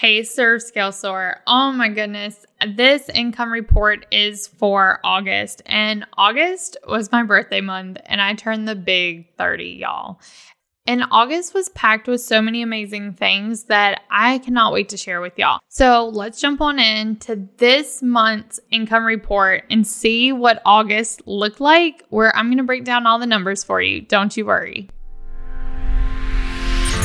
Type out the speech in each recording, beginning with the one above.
Hey, Serve Scale Soar. Oh my goodness. This income report is for August, and August was my birthday month, and I turned the big 30, y'all. And August was packed with so many amazing things that I cannot wait to share with y'all. So let's jump on in to this month's income report and see what August looked like, where I'm going to break down all the numbers for you. Don't you worry.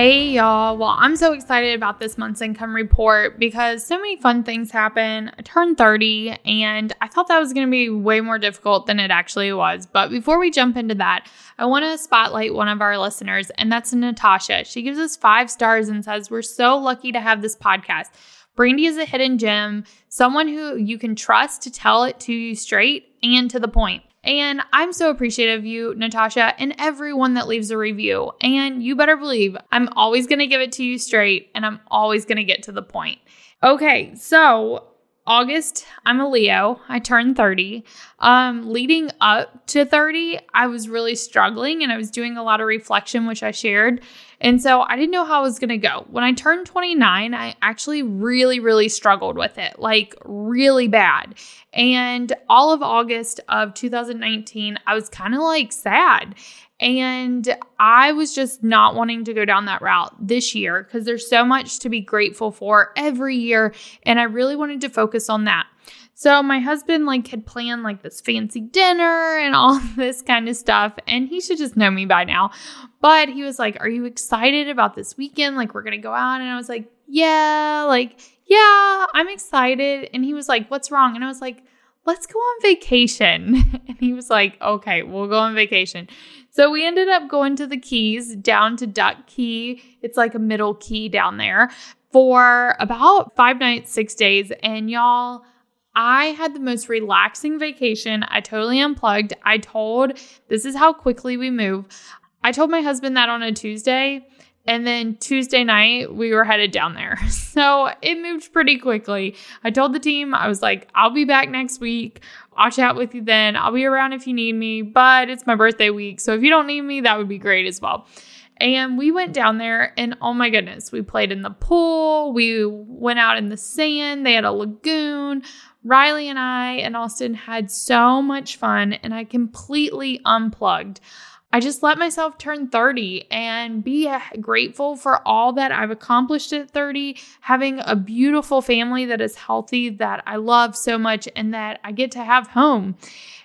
Hey y'all. Well, I'm so excited about this month's income report because so many fun things happen. I turned 30 and I thought that was going to be way more difficult than it actually was. But before we jump into that, I want to spotlight one of our listeners, and that's Natasha. She gives us five stars and says, We're so lucky to have this podcast. Brandi is a hidden gem, someone who you can trust to tell it to you straight and to the point. And I'm so appreciative of you, Natasha, and everyone that leaves a review. And you better believe I'm always going to give it to you straight and I'm always going to get to the point. Okay, so August, I'm a Leo. I turned 30. Um, leading up to 30, I was really struggling and I was doing a lot of reflection, which I shared. And so I didn't know how it was going to go. When I turned 29, I actually really, really struggled with it, like really bad. And all of August of 2019, I was kind of like sad. And I was just not wanting to go down that route this year because there's so much to be grateful for every year. And I really wanted to focus on that. So my husband like had planned like this fancy dinner and all this kind of stuff and he should just know me by now. But he was like, "Are you excited about this weekend? Like we're going to go out?" And I was like, "Yeah, like yeah, I'm excited." And he was like, "What's wrong?" And I was like, "Let's go on vacation." and he was like, "Okay, we'll go on vacation." So we ended up going to the Keys down to Duck Key. It's like a middle key down there for about 5 nights, 6 days and y'all I had the most relaxing vacation. I totally unplugged. I told, this is how quickly we move. I told my husband that on a Tuesday. And then Tuesday night, we were headed down there. So it moved pretty quickly. I told the team, I was like, I'll be back next week. I'll chat with you then. I'll be around if you need me, but it's my birthday week. So if you don't need me, that would be great as well. And we went down there, and oh my goodness, we played in the pool. We went out in the sand. They had a lagoon. Riley and I and Austin had so much fun, and I completely unplugged. I just let myself turn 30 and be grateful for all that I've accomplished at 30, having a beautiful family that is healthy, that I love so much, and that I get to have home.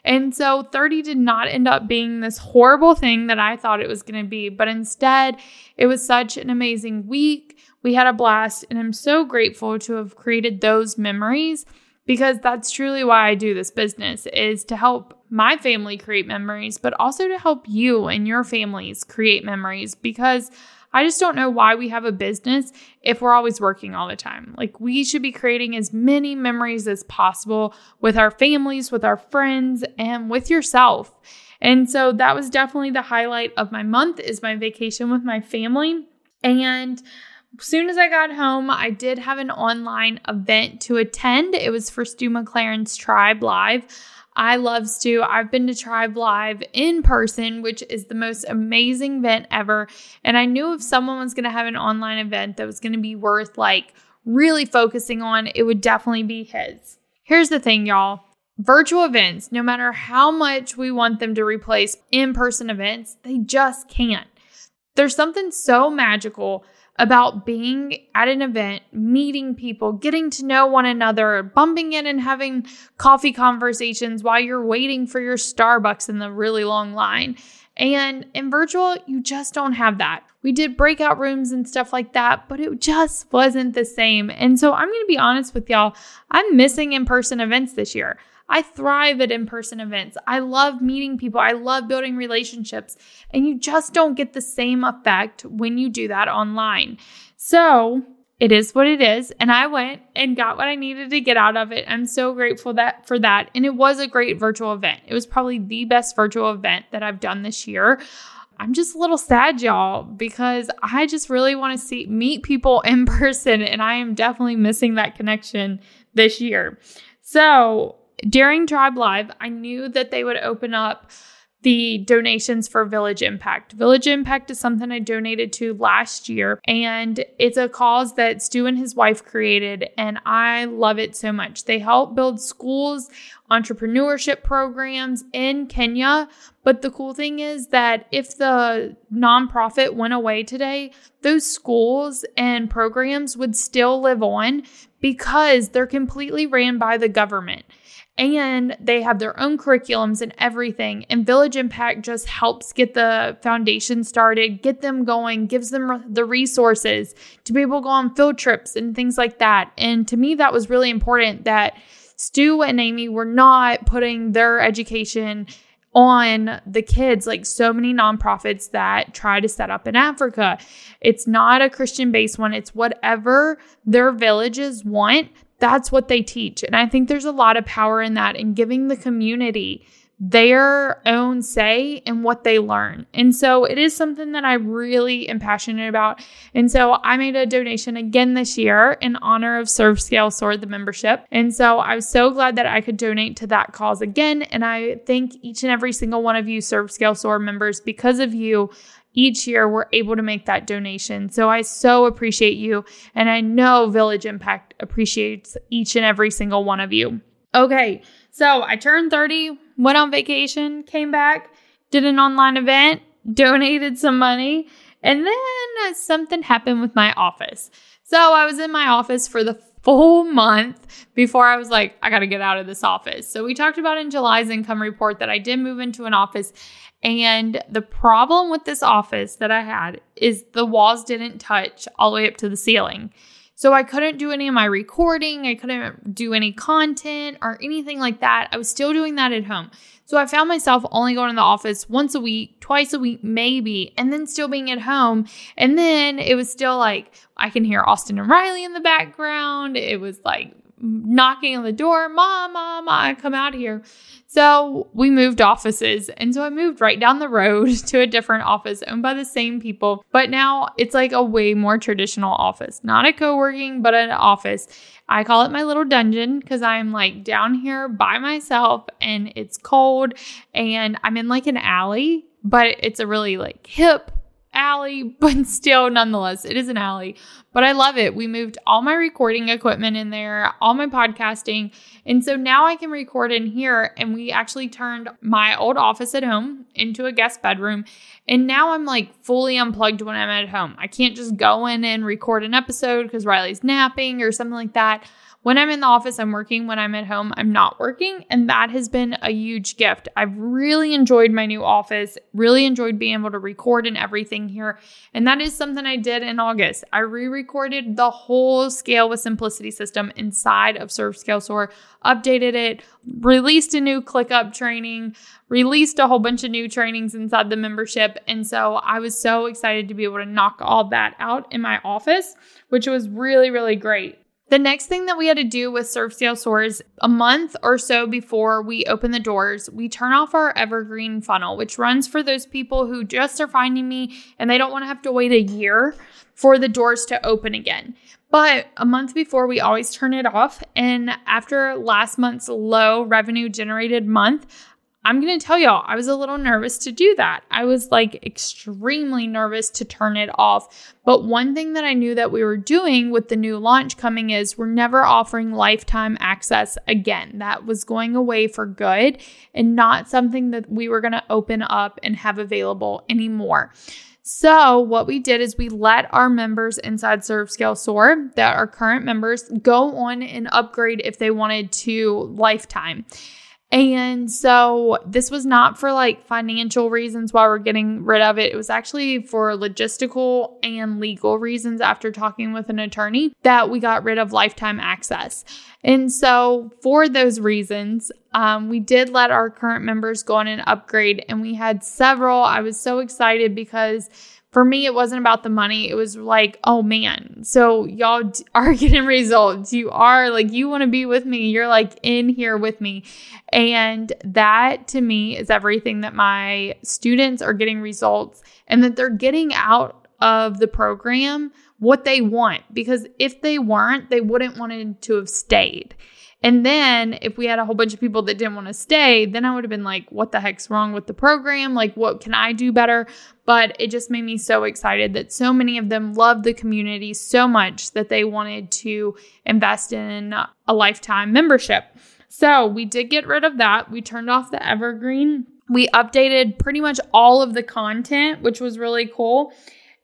And so 30 did not end up being this horrible thing that I thought it was going to be, but instead, it was such an amazing week. We had a blast, and I'm so grateful to have created those memories because that's truly why I do this business is to help my family create memories, but also to help you and your families create memories because I just don't know why we have a business if we're always working all the time. Like we should be creating as many memories as possible with our families, with our friends, and with yourself. And so that was definitely the highlight of my month is my vacation with my family. And soon as I got home, I did have an online event to attend. It was for Stu McLaren's Tribe Live. I love Stu. I've been to Tribe Live in person, which is the most amazing event ever. And I knew if someone was going to have an online event that was going to be worth like really focusing on, it would definitely be his. Here's the thing, y'all. Virtual events, no matter how much we want them to replace in person events, they just can't. There's something so magical about being at an event, meeting people, getting to know one another, bumping in and having coffee conversations while you're waiting for your Starbucks in the really long line. And in virtual, you just don't have that. We did breakout rooms and stuff like that, but it just wasn't the same. And so I'm going to be honest with y'all, I'm missing in person events this year. I thrive at in person events. I love meeting people. I love building relationships. And you just don't get the same effect when you do that online. So, it is what it is. And I went and got what I needed to get out of it. I'm so grateful that for that. And it was a great virtual event. It was probably the best virtual event that I've done this year. I'm just a little sad, y'all, because I just really want to see meet people in person, and I am definitely missing that connection this year. So during Tribe Live, I knew that they would open up the donations for Village Impact. Village Impact is something I donated to last year, and it's a cause that Stu and his wife created, and I love it so much. They help build schools, entrepreneurship programs in Kenya. But the cool thing is that if the nonprofit went away today, those schools and programs would still live on because they're completely ran by the government and they have their own curriculums and everything. And Village Impact just helps get the foundation started, get them going, gives them the resources to be able to go on field trips and things like that. And to me, that was really important that Stu and Amy were not putting their education on the kids like so many nonprofits that try to set up in Africa. It's not a Christian based one, it's whatever their villages want that's what they teach. And I think there's a lot of power in that in giving the community their own say in what they learn. And so it is something that I really am passionate about. And so I made a donation again this year in honor of Serve Scale Soar, the membership. And so I was so glad that I could donate to that cause again. And I thank each and every single one of you Serve Scale Soar members because of you each year we're able to make that donation. So I so appreciate you. And I know Village Impact appreciates each and every single one of you. Okay, so I turned 30, went on vacation, came back, did an online event, donated some money, and then something happened with my office. So I was in my office for the full month before I was like, I got to get out of this office. So we talked about in July's income report that I did move into an office and the problem with this office that I had is the walls didn't touch all the way up to the ceiling. So I couldn't do any of my recording, I couldn't do any content or anything like that. I was still doing that at home. So I found myself only going to the office once a week, twice a week, maybe, and then still being at home. And then it was still like I can hear Austin and Riley in the background. It was like knocking on the door, Mom, Mom, I come out here. So we moved offices. And so I moved right down the road to a different office owned by the same people. But now it's like a way more traditional office, not a co working, but an office. I call it my little dungeon because I'm like down here by myself and it's cold and I'm in like an alley, but it's a really like hip alley, but still, nonetheless, it is an alley. But I love it. We moved all my recording equipment in there, all my podcasting. And so now I can record in here. And we actually turned my old office at home into a guest bedroom. And now I'm like fully unplugged when I'm at home. I can't just go in and record an episode because Riley's napping or something like that. When I'm in the office, I'm working. When I'm at home, I'm not working. And that has been a huge gift. I've really enjoyed my new office, really enjoyed being able to record and everything here. And that is something I did in August. I re recorded the whole Scale with Simplicity system inside of Serve Scale updated it, released a new ClickUp training, released a whole bunch of new trainings inside the membership. And so I was so excited to be able to knock all that out in my office, which was really, really great. The next thing that we had to do with Serve Scale Soars a month or so before we open the doors, we turn off our evergreen funnel, which runs for those people who just are finding me and they don't want to have to wait a year for the doors to open again. But a month before, we always turn it off. And after last month's low revenue generated month, I'm going to tell y'all, I was a little nervous to do that. I was like extremely nervous to turn it off. But one thing that I knew that we were doing with the new launch coming is we're never offering lifetime access again. That was going away for good and not something that we were going to open up and have available anymore. So, what we did is we let our members inside Serve Scale Soar, that are current members, go on and upgrade if they wanted to lifetime. And so this was not for like financial reasons why we're getting rid of it. It was actually for logistical and legal reasons after talking with an attorney that we got rid of lifetime access. And so for those reasons, um, we did let our current members go on and upgrade and we had several. I was so excited because for me, it wasn't about the money. It was like, oh man, so y'all are getting results. You are like, you want to be with me. You're like in here with me. And that to me is everything that my students are getting results and that they're getting out of the program what they want. Because if they weren't, they wouldn't wanted to have stayed. And then if we had a whole bunch of people that didn't want to stay, then I would have been like, what the heck's wrong with the program? Like, what can I do better? But it just made me so excited that so many of them loved the community so much that they wanted to invest in a lifetime membership. So we did get rid of that. We turned off the evergreen. We updated pretty much all of the content, which was really cool.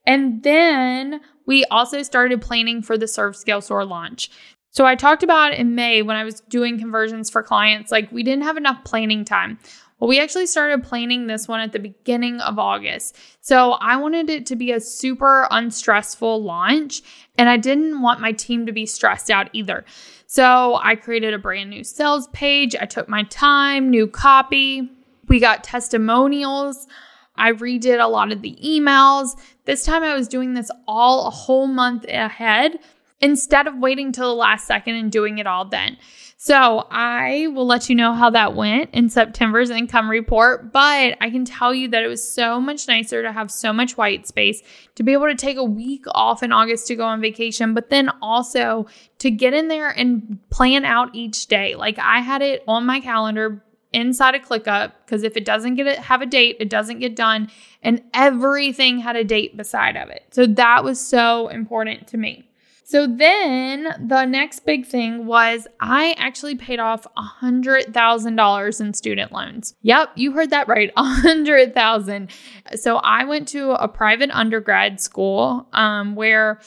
And then we also started planning for the Serve Scale Soar launch. So I talked about in May when I was doing conversions for clients, like we didn't have enough planning time. Well, we actually started planning this one at the beginning of August. So I wanted it to be a super unstressful launch, and I didn't want my team to be stressed out either. So I created a brand new sales page. I took my time, new copy. We got testimonials. I redid a lot of the emails. This time I was doing this all a whole month ahead instead of waiting till the last second and doing it all then. So I will let you know how that went in September's income report, but I can tell you that it was so much nicer to have so much white space to be able to take a week off in August to go on vacation, but then also to get in there and plan out each day. Like I had it on my calendar inside of ClickUp because if it doesn't get it have a date, it doesn't get done, and everything had a date beside of it. So that was so important to me. So then the next big thing was I actually paid off a hundred thousand dollars in student loans. Yep, you heard that right, a hundred thousand. So I went to a private undergrad school um, where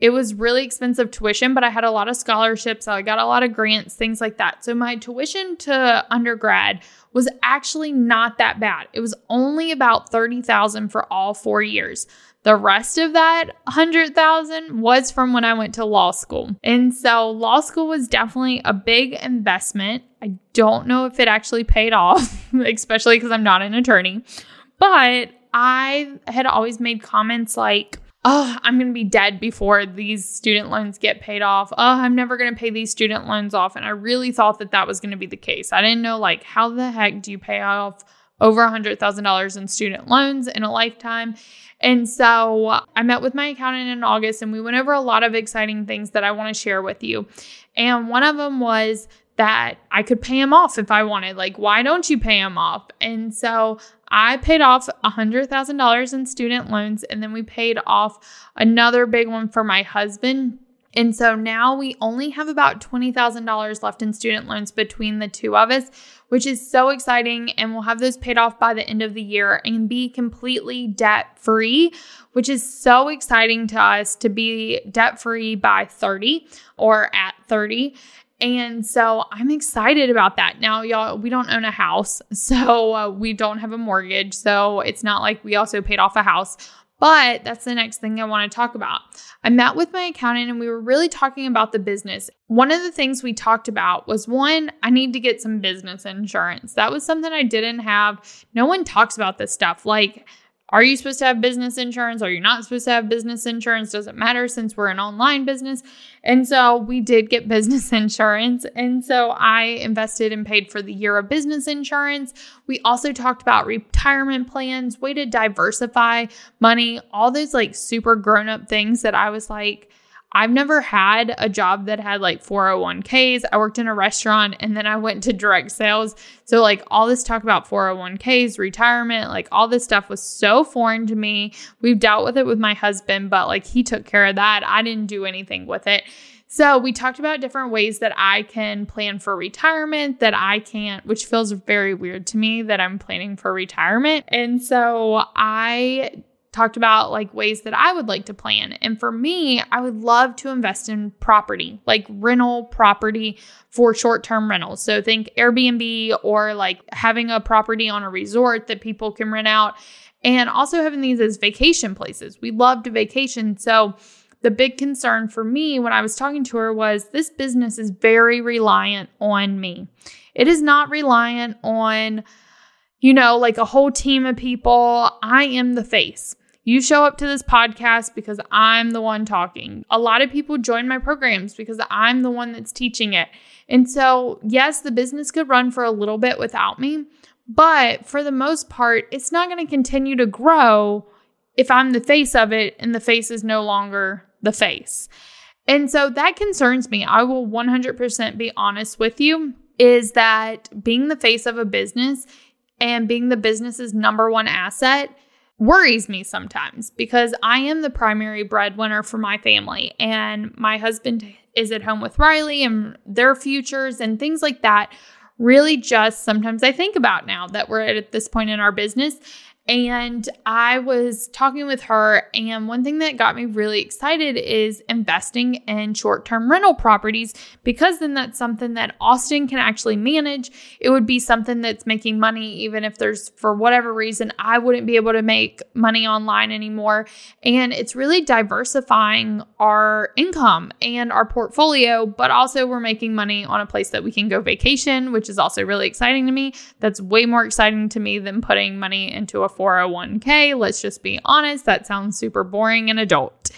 it was really expensive tuition, but I had a lot of scholarships. I got a lot of grants, things like that. So my tuition to undergrad was actually not that bad. It was only about 30,000 for all 4 years. The rest of that 100,000 was from when I went to law school. And so law school was definitely a big investment. I don't know if it actually paid off, especially because I'm not an attorney. But I had always made comments like, oh, I'm going to be dead before these student loans get paid off. Oh, I'm never going to pay these student loans off. And I really thought that that was going to be the case. I didn't know, like, how the heck do you pay off over $100,000 in student loans in a lifetime? And so I met with my accountant in August and we went over a lot of exciting things that I want to share with you. And one of them was that I could pay him off if I wanted. Like, why don't you pay him off? And so I paid off $100,000 in student loans and then we paid off another big one for my husband and so now we only have about $20,000 left in student loans between the two of us, which is so exciting. And we'll have those paid off by the end of the year and be completely debt free, which is so exciting to us to be debt free by 30 or at 30. And so I'm excited about that. Now, y'all, we don't own a house, so uh, we don't have a mortgage. So it's not like we also paid off a house. But that's the next thing I want to talk about. I met with my accountant and we were really talking about the business. One of the things we talked about was one, I need to get some business insurance. That was something I didn't have. No one talks about this stuff. Like, are you supposed to have business insurance? Are you not supposed to have business insurance? Doesn't matter since we're an online business. And so we did get business insurance. And so I invested and paid for the year of business insurance. We also talked about retirement plans, way to diversify money, all those like super grown up things that I was like, I've never had a job that had like 401ks. I worked in a restaurant and then I went to direct sales. So, like, all this talk about 401ks, retirement, like, all this stuff was so foreign to me. We've dealt with it with my husband, but like, he took care of that. I didn't do anything with it. So, we talked about different ways that I can plan for retirement, that I can't, which feels very weird to me that I'm planning for retirement. And so, I talked about like ways that I would like to plan. And for me, I would love to invest in property, like rental property for short term rentals. So think Airbnb or like having a property on a resort that people can rent out and also having these as vacation places. We love to vacation. So the big concern for me when I was talking to her was this business is very reliant on me. It is not reliant on, you know, like a whole team of people. I am the face You show up to this podcast because I'm the one talking. A lot of people join my programs because I'm the one that's teaching it. And so, yes, the business could run for a little bit without me, but for the most part, it's not going to continue to grow if I'm the face of it and the face is no longer the face. And so that concerns me. I will 100% be honest with you is that being the face of a business and being the business's number one asset worries me sometimes because I am the primary breadwinner for my family and my husband is at home with Riley and their futures and things like that really just sometimes I think about now that we're at this point in our business and I was talking with her, and one thing that got me really excited is investing in short term rental properties because then that's something that Austin can actually manage. It would be something that's making money, even if there's, for whatever reason, I wouldn't be able to make money online anymore. And it's really diversifying our income and our portfolio, but also we're making money on a place that we can go vacation, which is also really exciting to me. That's way more exciting to me than putting money into a 401k. Let's just be honest, that sounds super boring and adult.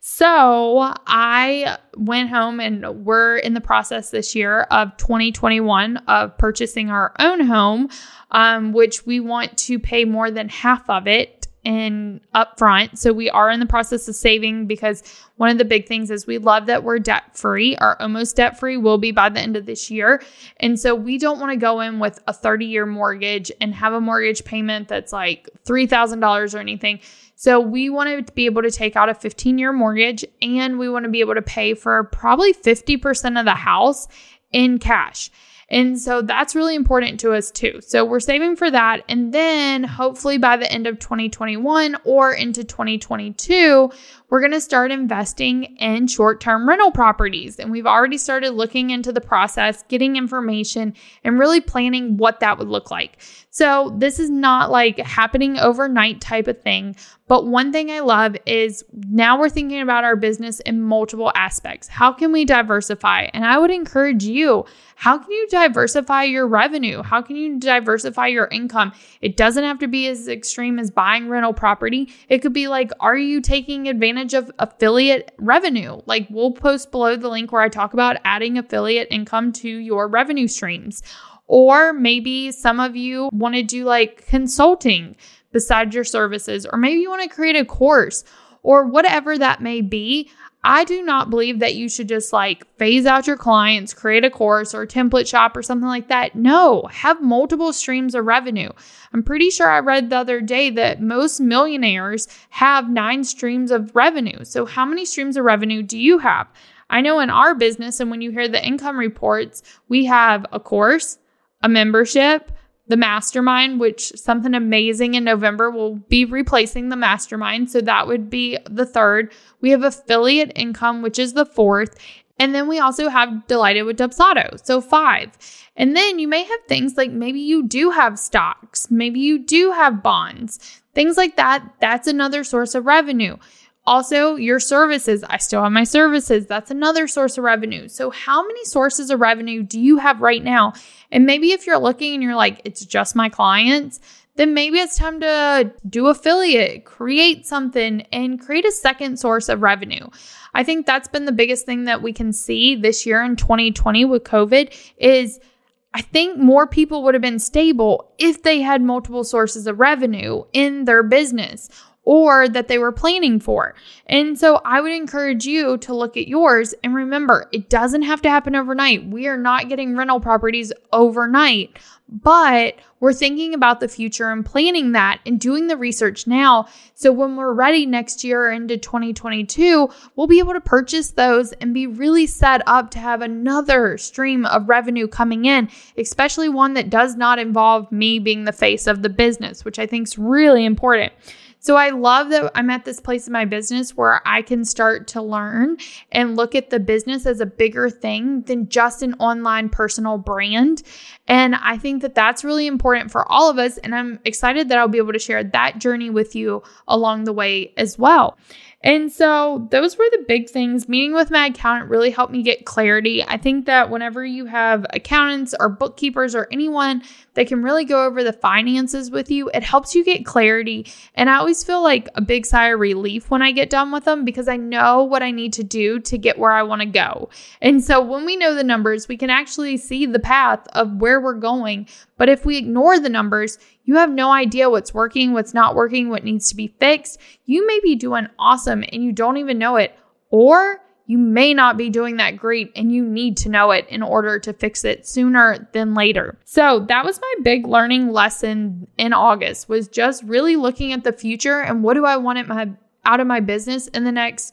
So I went home and we're in the process this year of 2021 of purchasing our own home, um, which we want to pay more than half of it in upfront. So we are in the process of saving because one of the big things is we love that we're debt free or almost debt free will be by the end of this year. And so we don't want to go in with a 30 year mortgage and have a mortgage payment that's like $3,000 or anything. So we want to be able to take out a 15 year mortgage and we want to be able to pay for probably 50% of the house in cash. And so that's really important to us too. So we're saving for that. And then hopefully by the end of 2021 or into 2022, we're going to start investing in short term rental properties. And we've already started looking into the process, getting information, and really planning what that would look like. So this is not like happening overnight type of thing. But one thing I love is now we're thinking about our business in multiple aspects. How can we diversify? And I would encourage you how can you diversify your revenue? How can you diversify your income? It doesn't have to be as extreme as buying rental property. It could be like, are you taking advantage of affiliate revenue? Like, we'll post below the link where I talk about adding affiliate income to your revenue streams. Or maybe some of you want to do like consulting besides your services, or maybe you want to create a course or whatever that may be. I do not believe that you should just like phase out your clients, create a course or a template shop or something like that. No, have multiple streams of revenue. I'm pretty sure I read the other day that most millionaires have nine streams of revenue. So, how many streams of revenue do you have? I know in our business, and when you hear the income reports, we have a course, a membership, the mastermind, which something amazing in November will be replacing the mastermind. So that would be the third. We have affiliate income, which is the fourth. And then we also have Delighted with Dubsado. So five. And then you may have things like maybe you do have stocks, maybe you do have bonds, things like that. That's another source of revenue. Also, your services. I still have my services. That's another source of revenue. So, how many sources of revenue do you have right now? And maybe if you're looking and you're like, it's just my clients, then maybe it's time to do affiliate, create something, and create a second source of revenue. I think that's been the biggest thing that we can see this year in 2020 with COVID is I think more people would have been stable if they had multiple sources of revenue in their business or that they were planning for. And so I would encourage you to look at yours and remember, it doesn't have to happen overnight. We are not getting rental properties overnight, but we're thinking about the future and planning that and doing the research now. So when we're ready next year into 2022, we'll be able to purchase those and be really set up to have another stream of revenue coming in, especially one that does not involve me being the face of the business, which I think is really important. So I love that I'm at this place in my business where I can start to learn and look at the business as a bigger thing than just an online personal brand. And I think that that's really important for all of us. And I'm excited that I'll be able to share that journey with you along the way as well. And so those were the big things. Meeting with my accountant really helped me get clarity. I think that whenever you have accountants or bookkeepers or anyone that can really go over the finances with you, it helps you get clarity. And I always feel like a big sigh of relief when I get done with them because I know what I need to do to get where I want to go. And so when we know the numbers, we can actually see the path of where we're going. But if we ignore the numbers, you have no idea what's working, what's not working, what needs to be fixed. You may be doing awesome and you don't even know it. Or you may not be doing that great and you need to know it in order to fix it sooner than later. So, that was my big learning lesson in August was just really looking at the future and what do I want my out of my business in the next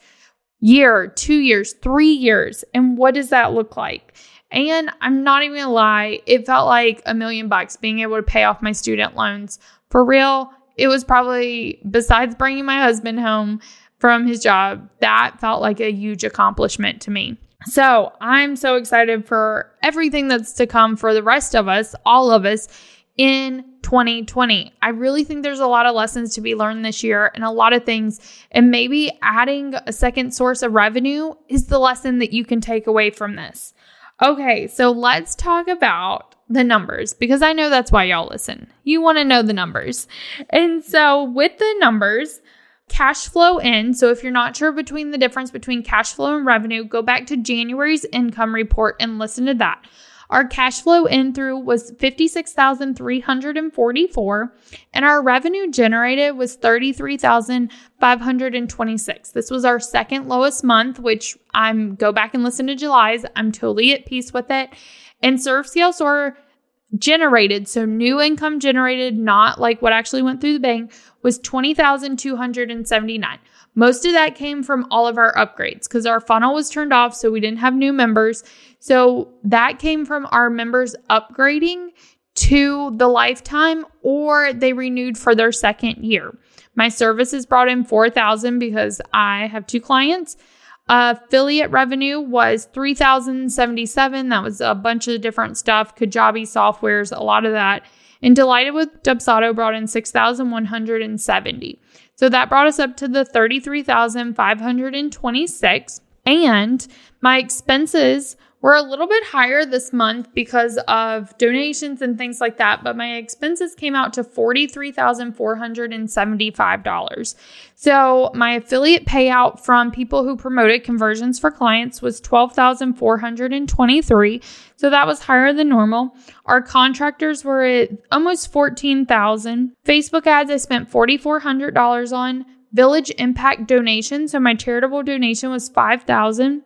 year, 2 years, 3 years and what does that look like? And I'm not even gonna lie, it felt like a million bucks being able to pay off my student loans. For real, it was probably, besides bringing my husband home, from his job, that felt like a huge accomplishment to me. So I'm so excited for everything that's to come for the rest of us, all of us in 2020. I really think there's a lot of lessons to be learned this year and a lot of things. And maybe adding a second source of revenue is the lesson that you can take away from this. Okay, so let's talk about the numbers because I know that's why y'all listen. You want to know the numbers. And so with the numbers, cash flow in. So if you're not sure between the difference between cash flow and revenue, go back to January's income report and listen to that. Our cash flow in through was 56,344 and our revenue generated was 33,526. This was our second lowest month, which I'm go back and listen to July's. I'm totally at peace with it. And Serve Scale Soar generated, so new income generated, not like what actually went through the bank, was 20,279. Most of that came from all of our upgrades because our funnel was turned off, so we didn't have new members. So that came from our members upgrading to the lifetime or they renewed for their second year. My services brought in 4,000 because I have two clients. Affiliate revenue was 3077 That was a bunch of different stuff, Kajabi softwares, a lot of that. And Delighted with Dubsado brought in 6,170. So that brought us up to the 33,526. And my expenses were a little bit higher this month because of donations and things like that, but my expenses came out to $43,475. So my affiliate payout from people who promoted conversions for clients was 12,423. So that was higher than normal. Our contractors were at almost 14,000. Facebook ads I spent $4,400 on. Village Impact donation, so my charitable donation was 5,000.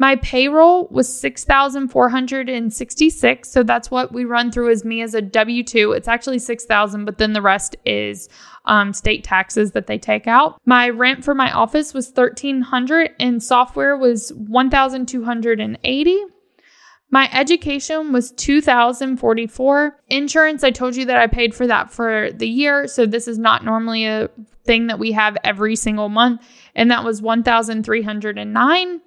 My payroll was 6,466. So that's what we run through as me as a W 2. It's actually 6,000, but then the rest is um, state taxes that they take out. My rent for my office was 1,300 and software was 1,280. My education was 2044. Insurance, I told you that I paid for that for the year, so this is not normally a thing that we have every single month, and that was 1309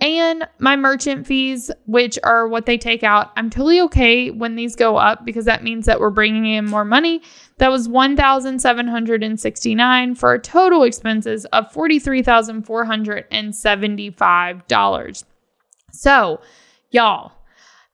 and my merchant fees, which are what they take out. I'm totally okay when these go up because that means that we're bringing in more money. That was 1,769 for total expenses of $43,475. So, y'all,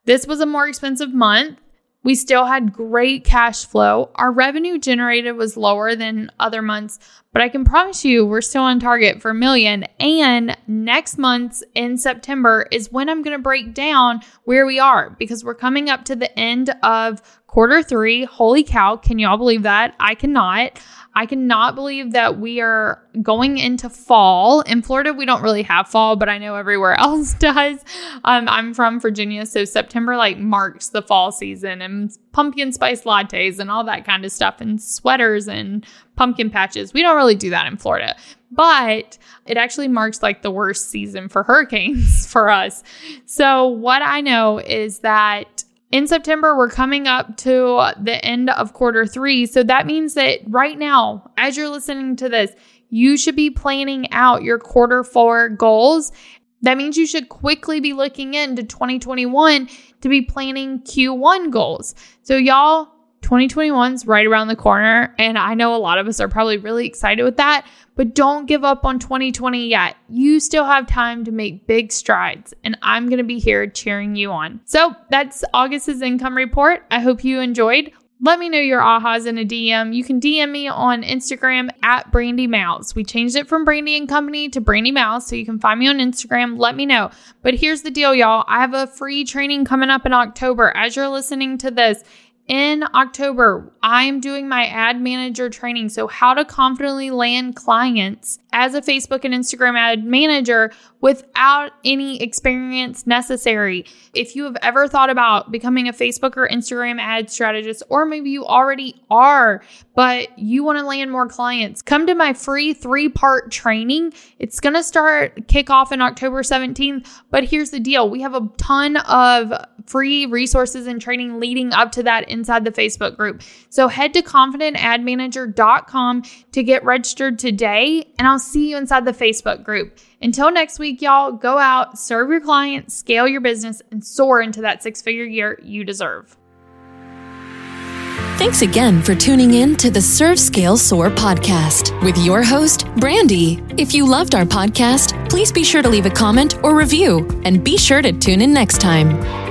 this was a more expensive month. We still had great cash flow. Our revenue generated was lower than other months, but I can promise you we're still on target for a million. And next month in September is when I'm going to break down where we are because we're coming up to the end of quarter three. Holy cow, can y'all believe that? I cannot. I cannot believe that we are going into fall. In Florida, we don't really have fall, but I know everywhere else does. Um, I'm from Virginia, so September like marks the fall season and pumpkin spice lattes and all that kind of stuff and sweaters and pumpkin patches. We don't really do that in Florida, but it actually marks like the worst season for hurricanes for us. So, what I know is that in September, we're coming up to the end of quarter three. So that means that right now, as you're listening to this, you should be planning out your quarter four goals. That means you should quickly be looking into 2021 to be planning Q1 goals. So, y'all, 2021's right around the corner. And I know a lot of us are probably really excited with that, but don't give up on 2020 yet. You still have time to make big strides, and I'm going to be here cheering you on. So that's August's income report. I hope you enjoyed. Let me know your ahas in a DM. You can DM me on Instagram at Brandi Mowles. We changed it from Brandi and Company to Brandi Mowles, so you can find me on Instagram. Let me know. But here's the deal, y'all. I have a free training coming up in October. As you're listening to this, in October, I am doing my ad manager training. So, how to confidently land clients as a Facebook and Instagram ad manager without any experience necessary. If you have ever thought about becoming a Facebook or Instagram ad strategist, or maybe you already are, but you want to land more clients, come to my free three part training. It's going to start kick off in October 17th. But here's the deal we have a ton of free resources and training leading up to that inside the Facebook group. So head to confidentadmanager.com to get registered today, and I'll see you inside the Facebook group. Until next week, y'all, go out, serve your clients, scale your business, and soar into that six figure year you deserve. Thanks again for tuning in to the Serve Scale Soar podcast with your host, Brandi. If you loved our podcast, please be sure to leave a comment or review and be sure to tune in next time.